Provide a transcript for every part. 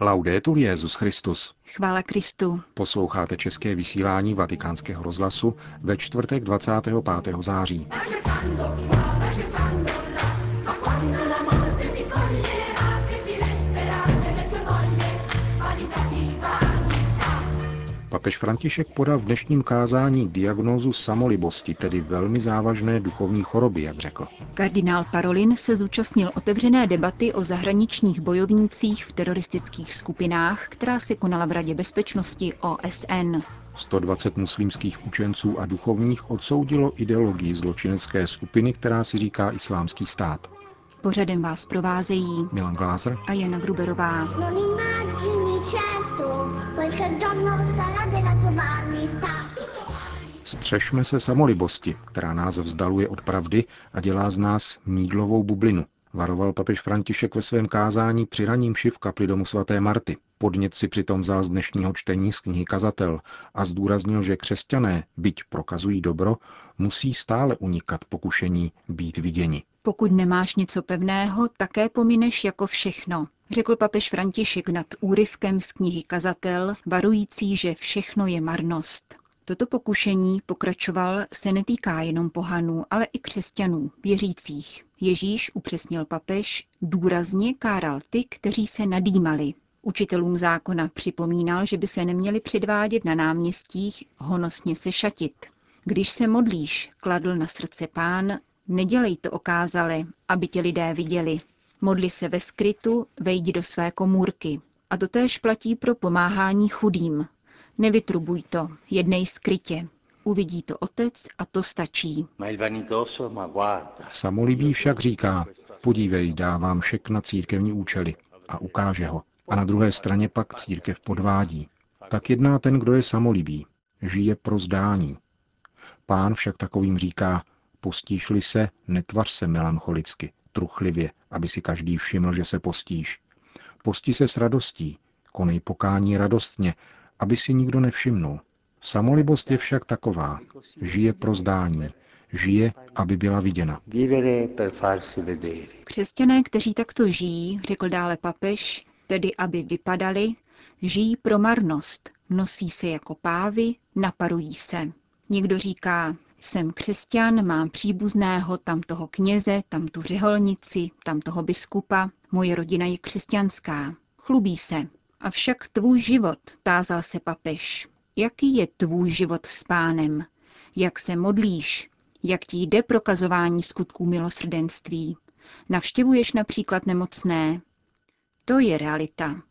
Laudetur Jezus Christus. Chvála Kristu. Posloucháte české vysílání Vatikánského rozhlasu ve čtvrtek 25. září. Papež František podal v dnešním kázání diagnózu samolibosti, tedy velmi závažné duchovní choroby, jak řekl. Kardinál Parolin se zúčastnil otevřené debaty o zahraničních bojovnících v teroristických skupinách, která se konala v Radě bezpečnosti OSN. 120 muslimských učenců a duchovních odsoudilo ideologii zločinecké skupiny, která si říká Islámský stát. Pořadem vás provázejí Milan Glázer a Jana Gruberová. Non Střešme se samolibosti, která nás vzdaluje od pravdy a dělá z nás mídlovou bublinu, varoval papež František ve svém kázání při raním v kapli domu svaté Marty. Podnět si přitom vzal z dnešního čtení z knihy Kazatel a zdůraznil, že křesťané, byť prokazují dobro, musí stále unikat pokušení být viděni. Pokud nemáš něco pevného, také pomineš jako všechno, řekl papež František nad úryvkem z knihy Kazatel, varující, že všechno je marnost. Toto pokušení, pokračoval, se netýká jenom pohanů, ale i křesťanů, věřících. Ježíš, upřesnil papež, důrazně káral ty, kteří se nadýmali. Učitelům zákona připomínal, že by se neměli předvádět na náměstích, honosně se šatit. Když se modlíš, kladl na srdce pán, nedělej to okázale, aby tě lidé viděli. Modli se ve skrytu, vejdi do své komůrky. A to též platí pro pomáhání chudým. Nevytrubuj to, jednej skrytě. Uvidí to otec a to stačí. Samolibý však říká, podívej, dávám šek na církevní účely a ukáže ho. A na druhé straně pak církev podvádí. Tak jedná ten, kdo je samolibý. Žije pro zdání. Pán však takovým říká, postíš-li se, netvař se melancholicky, truchlivě, aby si každý všiml, že se postíš. Posti se s radostí, konej pokání radostně, aby si nikdo nevšimnul. Samolibost je však taková, žije pro zdání, žije, aby byla viděna. Křesťané, kteří takto žijí, řekl dále papež, tedy aby vypadali, žijí pro marnost, nosí se jako pávy, naparují se. Někdo říká, jsem křesťan, mám příbuzného, tam toho kněze, tam tu řeholnici, tam toho biskupa, moje rodina je křesťanská. Chlubí se. Avšak tvůj život, tázal se papež. Jaký je tvůj život s pánem? Jak se modlíš? Jak ti jde prokazování skutků milosrdenství? Navštěvuješ například nemocné? To je realita.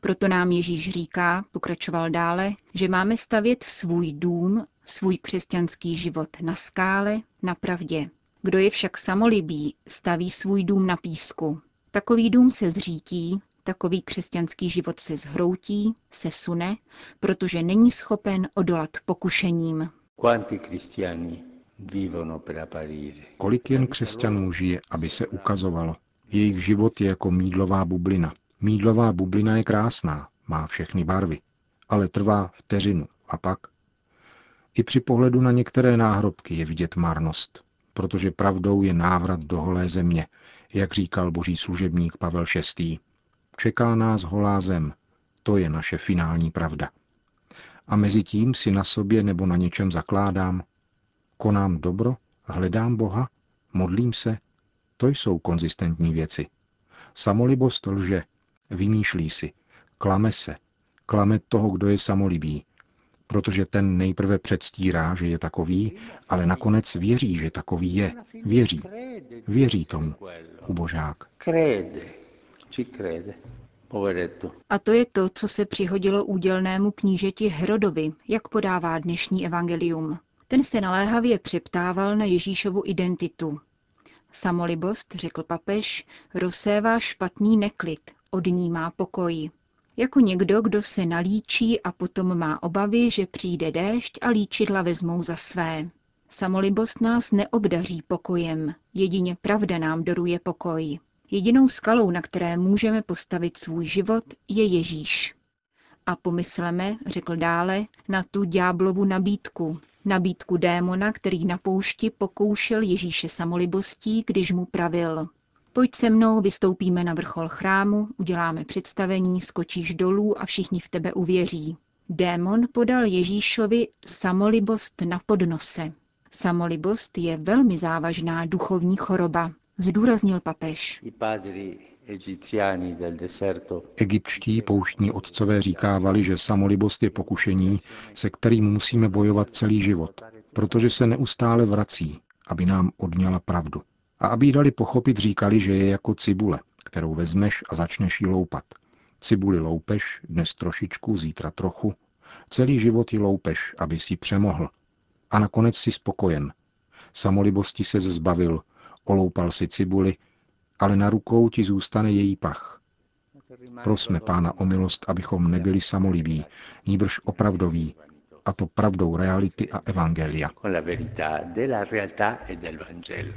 Proto nám Ježíš říká, pokračoval dále, že máme stavět svůj dům, svůj křesťanský život na skále, na pravdě. Kdo je však samolibý, staví svůj dům na písku. Takový dům se zřítí, takový křesťanský život se zhroutí, se sune, protože není schopen odolat pokušením. Quanti cristiani vivono per apparire? Kolik jen křesťanů žije, aby se ukazovalo. Jejich život je jako mídlová bublina. Mídlová bublina je krásná, má všechny barvy, ale trvá vteřinu a pak. I při pohledu na některé náhrobky je vidět marnost, protože pravdou je návrat do holé země, jak říkal boží služebník Pavel VI. Čeká nás holá zem, to je naše finální pravda. A mezi tím si na sobě nebo na něčem zakládám. Konám dobro, hledám Boha, modlím se. To jsou konzistentní věci. Samolibost lže, vymýšlí si, klame se, klame toho, kdo je samolibý, protože ten nejprve předstírá, že je takový, ale nakonec věří, že takový je. Věří. Věří tomu. Ubožák. A to je to, co se přihodilo údělnému knížeti Herodovi, jak podává dnešní evangelium. Ten se naléhavě přeptával na Ježíšovu identitu. Samolibost, řekl papež, rozsévá špatný neklid, odnímá pokoj. Jako někdo, kdo se nalíčí a potom má obavy, že přijde déšť a líčidla vezmou za své. Samolibost nás neobdaří pokojem, jedině pravda nám doruje pokoj. Jedinou skalou, na které můžeme postavit svůj život, je Ježíš. A pomysleme, řekl dále, na tu ďáblovu nabídku. Nabídku démona, který na poušti pokoušel Ježíše samolibostí, když mu pravil. Pojď se mnou, vystoupíme na vrchol chrámu, uděláme představení, skočíš dolů a všichni v tebe uvěří. Démon podal Ježíšovi samolibost na podnose. Samolibost je velmi závažná duchovní choroba, zdůraznil papež. Egyptští pouštní otcové říkávali, že samolibost je pokušení, se kterým musíme bojovat celý život, protože se neustále vrací, aby nám odňala pravdu. A aby jí dali pochopit, říkali, že je jako cibule, kterou vezmeš a začneš ji loupat. Cibuli loupeš, dnes trošičku, zítra trochu. Celý život ji loupeš, aby si přemohl. A nakonec si spokojen. Samolibosti se zbavil, oloupal si cibuli, ale na rukou ti zůstane její pach. Prosme Pána o milost, abychom nebyli samolibí, níbrž opravdoví, a to pravdou reality a evangelia.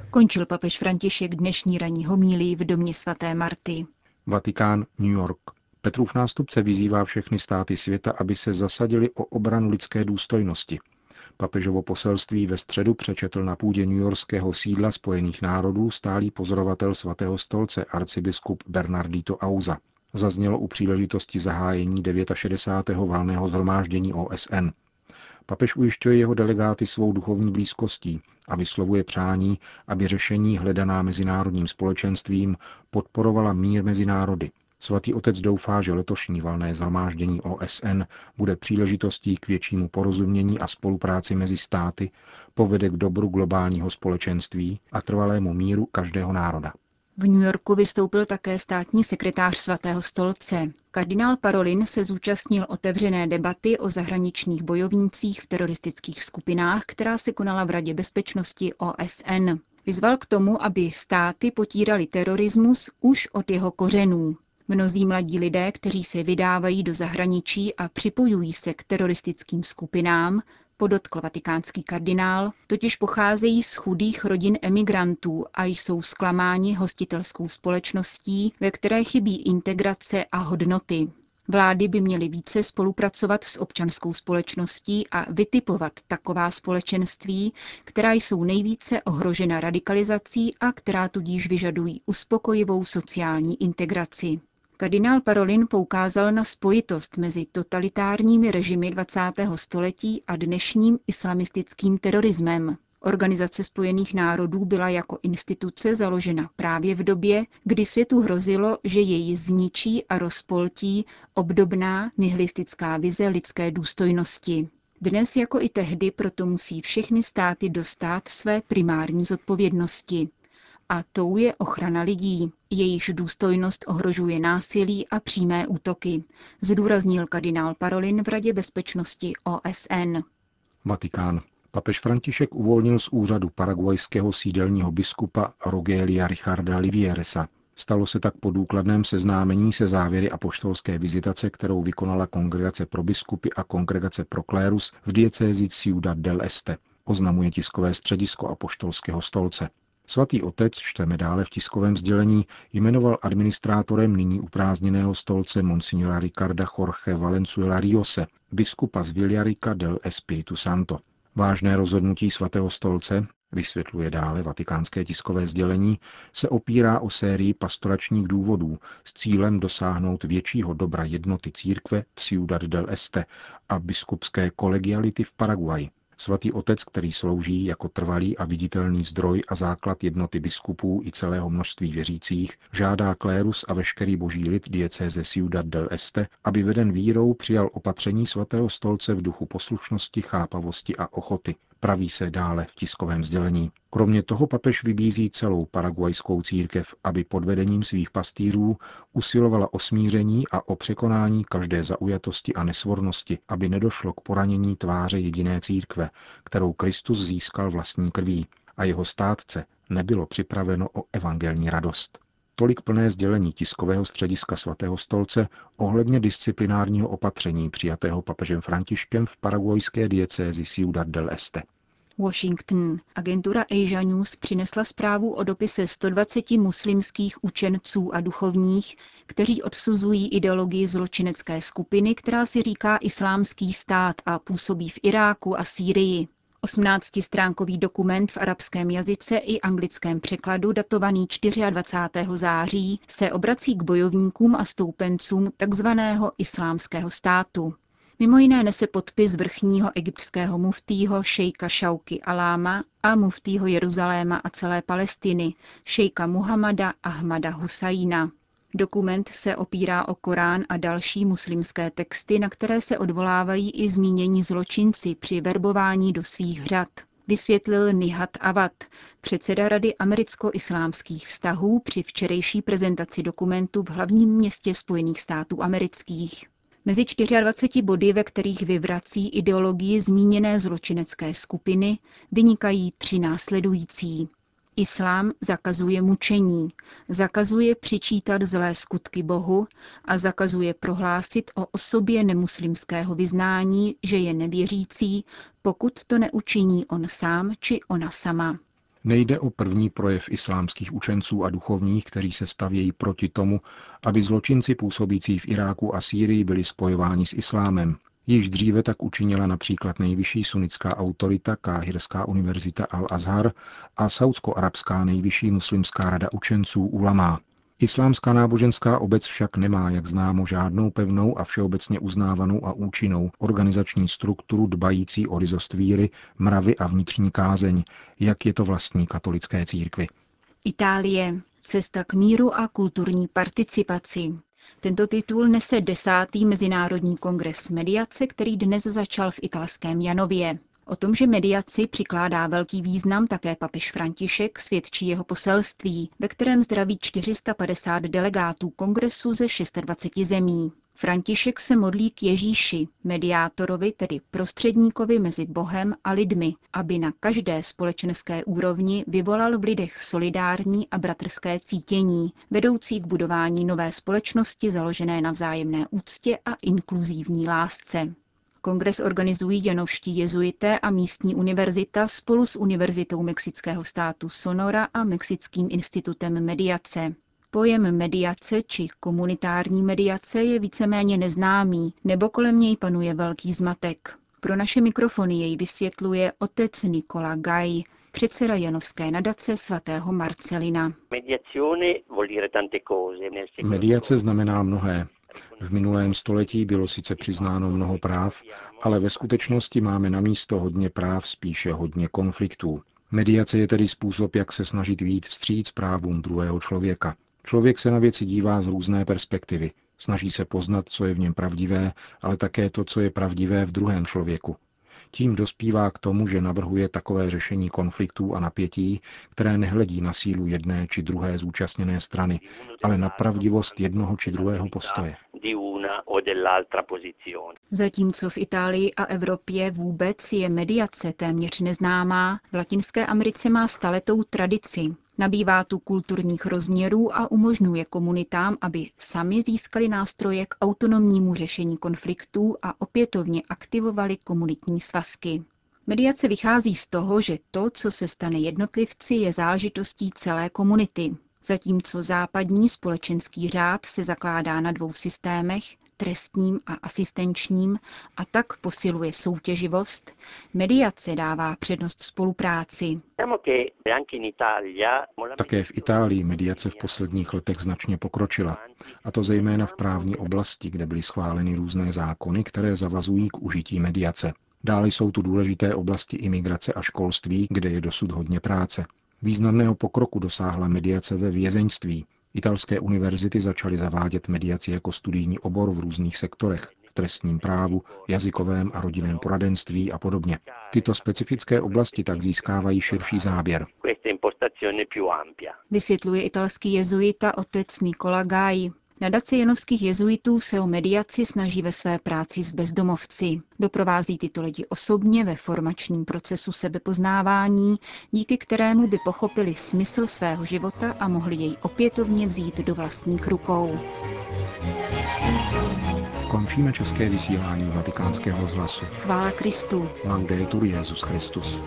Končil papež František dnešní ranní homílí v domě svaté Marty. Vatikán, New York. Petrův nástupce vyzývá všechny státy světa, aby se zasadili o obranu lidské důstojnosti. Papežovo poselství ve středu přečetl na půdě newyorského sídla Spojených národů stálý pozorovatel svatého stolce arcibiskup Bernardito Auza. Zaznělo u příležitosti zahájení 69. valného zhromáždění OSN. Papež ujišťuje jeho delegáty svou duchovní blízkostí a vyslovuje přání, aby řešení hledaná mezinárodním společenstvím podporovala mír mezi národy. Svatý otec doufá, že letošní valné zhromáždění OSN bude příležitostí k většímu porozumění a spolupráci mezi státy, povede k dobru globálního společenství a trvalému míru každého národa. V New Yorku vystoupil také státní sekretář svatého stolce. Kardinál Parolin se zúčastnil otevřené debaty o zahraničních bojovnících v teroristických skupinách, která se konala v Radě bezpečnosti OSN. Vyzval k tomu, aby státy potírali terorismus už od jeho kořenů. Mnozí mladí lidé, kteří se vydávají do zahraničí a připojují se k teroristickým skupinám, podotkl vatikánský kardinál, totiž pocházejí z chudých rodin emigrantů a jsou zklamáni hostitelskou společností, ve které chybí integrace a hodnoty. Vlády by měly více spolupracovat s občanskou společností a vytipovat taková společenství, která jsou nejvíce ohrožena radikalizací a která tudíž vyžadují uspokojivou sociální integraci. Kardinál Parolin poukázal na spojitost mezi totalitárními režimy 20. století a dnešním islamistickým terorismem. Organizace spojených národů byla jako instituce založena právě v době, kdy světu hrozilo, že jej zničí a rozpoltí obdobná nihilistická vize lidské důstojnosti. Dnes jako i tehdy proto musí všechny státy dostat své primární zodpovědnosti a tou je ochrana lidí. Jejichž důstojnost ohrožuje násilí a přímé útoky, zdůraznil kardinál Parolin v Radě bezpečnosti OSN. Vatikán. Papež František uvolnil z úřadu paraguajského sídelního biskupa Rogelia Richarda Livieresa. Stalo se tak po důkladném seznámení se závěry apoštolské vizitace, kterou vykonala Kongregace pro biskupy a Kongregace pro klérus v diecézi Ciudad del Este, oznamuje tiskové středisko apoštolského stolce. Svatý otec, čteme dále v tiskovém sdělení, jmenoval administrátorem nyní uprázdněného stolce monsignora Ricarda Jorge Valenzuela Riose, biskupa z Villarica del Espiritu Santo. Vážné rozhodnutí svatého stolce, vysvětluje dále vatikánské tiskové sdělení, se opírá o sérii pastoračních důvodů s cílem dosáhnout většího dobra jednoty církve v Ciudad del Este a biskupské kolegiality v Paraguaji. Svatý otec, který slouží jako trvalý a viditelný zdroj a základ jednoty biskupů i celého množství věřících, žádá klérus a veškerý boží lid diecéze Ciudad del Este, aby veden vírou přijal opatření svatého stolce v duchu poslušnosti, chápavosti a ochoty, praví se dále v tiskovém sdělení. Kromě toho papež vybízí celou paraguajskou církev, aby pod vedením svých pastýřů usilovala o smíření a o překonání každé zaujatosti a nesvornosti, aby nedošlo k poranění tváře jediné církve, kterou Kristus získal vlastní krví a jeho státce nebylo připraveno o evangelní radost. Tolik plné sdělení tiskového střediska svatého stolce ohledně disciplinárního opatření přijatého papežem Františkem v paraguajské diecézi Ciudad del Este. Washington. Agentura Asia News přinesla zprávu o dopise 120 muslimských učenců a duchovních, kteří odsuzují ideologii zločinecké skupiny, která si říká islámský stát a působí v Iráku a Sýrii. 18-stránkový dokument v arabském jazyce i anglickém překladu datovaný 24. září se obrací k bojovníkům a stoupencům tzv. islámského státu. Mimo jiné nese podpis vrchního egyptského muftího šejka Šauky Aláma a muftího Jeruzaléma a celé Palestiny, šejka Muhammada Ahmada Husajina. Dokument se opírá o Korán a další muslimské texty, na které se odvolávají i zmínění zločinci při verbování do svých řad. Vysvětlil Nihat Avad, předseda Rady americko-islámských vztahů při včerejší prezentaci dokumentu v hlavním městě Spojených států amerických. Mezi 24 body, ve kterých vyvrací ideologii zmíněné zločinecké skupiny, vynikají tři následující. Islám zakazuje mučení, zakazuje přičítat zlé skutky Bohu a zakazuje prohlásit o osobě nemuslimského vyznání, že je nevěřící, pokud to neučiní on sám či ona sama. Nejde o první projev islámských učenců a duchovních, kteří se stavějí proti tomu, aby zločinci působící v Iráku a Sýrii byli spojováni s islámem. Již dříve tak učinila například nejvyšší sunnická autorita Káhirská univerzita Al-Azhar a saudsko-arabská nejvyšší muslimská rada učenců Ulama. Islámská náboženská obec však nemá, jak známo, žádnou pevnou a všeobecně uznávanou a účinnou organizační strukturu dbající o rizost víry, mravy a vnitřní kázeň, jak je to vlastní katolické církvy. Itálie. Cesta k míru a kulturní participaci. Tento titul nese desátý Mezinárodní kongres mediace, který dnes začal v italském Janově. O tom, že mediaci přikládá velký význam také papež František, svědčí jeho poselství, ve kterém zdraví 450 delegátů kongresu ze 26 zemí. František se modlí k Ježíši, mediátorovi, tedy prostředníkovi mezi Bohem a lidmi, aby na každé společenské úrovni vyvolal v lidech solidární a bratrské cítění, vedoucí k budování nové společnosti založené na vzájemné úctě a inkluzívní lásce. Kongres organizují janovští jezuité a místní univerzita spolu s Univerzitou mexického státu Sonora a Mexickým institutem mediace. Pojem mediace či komunitární mediace je víceméně neznámý, nebo kolem něj panuje velký zmatek. Pro naše mikrofony jej vysvětluje otec Nikola Gaj, předseda Janovské nadace svatého Marcelina. Mediace znamená mnohé. V minulém století bylo sice přiznáno mnoho práv, ale ve skutečnosti máme na místo hodně práv spíše hodně konfliktů. Mediace je tedy způsob, jak se snažit výjít vstříc právům druhého člověka. Člověk se na věci dívá z různé perspektivy. Snaží se poznat, co je v něm pravdivé, ale také to, co je pravdivé v druhém člověku. Tím dospívá k tomu, že navrhuje takové řešení konfliktů a napětí, které nehledí na sílu jedné či druhé zúčastněné strany, ale na pravdivost jednoho či druhého postoje. Zatímco v Itálii a Evropě vůbec je mediace téměř neznámá, v Latinské Americe má staletou tradici. Nabývá tu kulturních rozměrů a umožňuje komunitám, aby sami získali nástroje k autonomnímu řešení konfliktů a opětovně aktivovali komunitní svazky. Mediace vychází z toho, že to, co se stane jednotlivci, je záležitostí celé komunity. Zatímco západní společenský řád se zakládá na dvou systémech, trestním a asistenčním, a tak posiluje soutěživost, mediace dává přednost spolupráci. Také v Itálii mediace v posledních letech značně pokročila, a to zejména v právní oblasti, kde byly schváleny různé zákony, které zavazují k užití mediace. Dále jsou tu důležité oblasti imigrace a školství, kde je dosud hodně práce. Významného pokroku dosáhla mediace ve vězeňství. Italské univerzity začaly zavádět mediaci jako studijní obor v různých sektorech, v trestním právu, jazykovém a rodinném poradenství a podobně. Tyto specifické oblasti tak získávají širší záběr. Vysvětluje italský jezuita otec Nikola Gai. Nadace jenovských jezuitů se o mediaci snaží ve své práci s bezdomovci. Doprovází tyto lidi osobně ve formačním procesu sebepoznávání, díky kterému by pochopili smysl svého života a mohli jej opětovně vzít do vlastních rukou. Končíme české vysílání vatikánského zhlasu. Chvála Kristu. Laudetur Jezus Christus.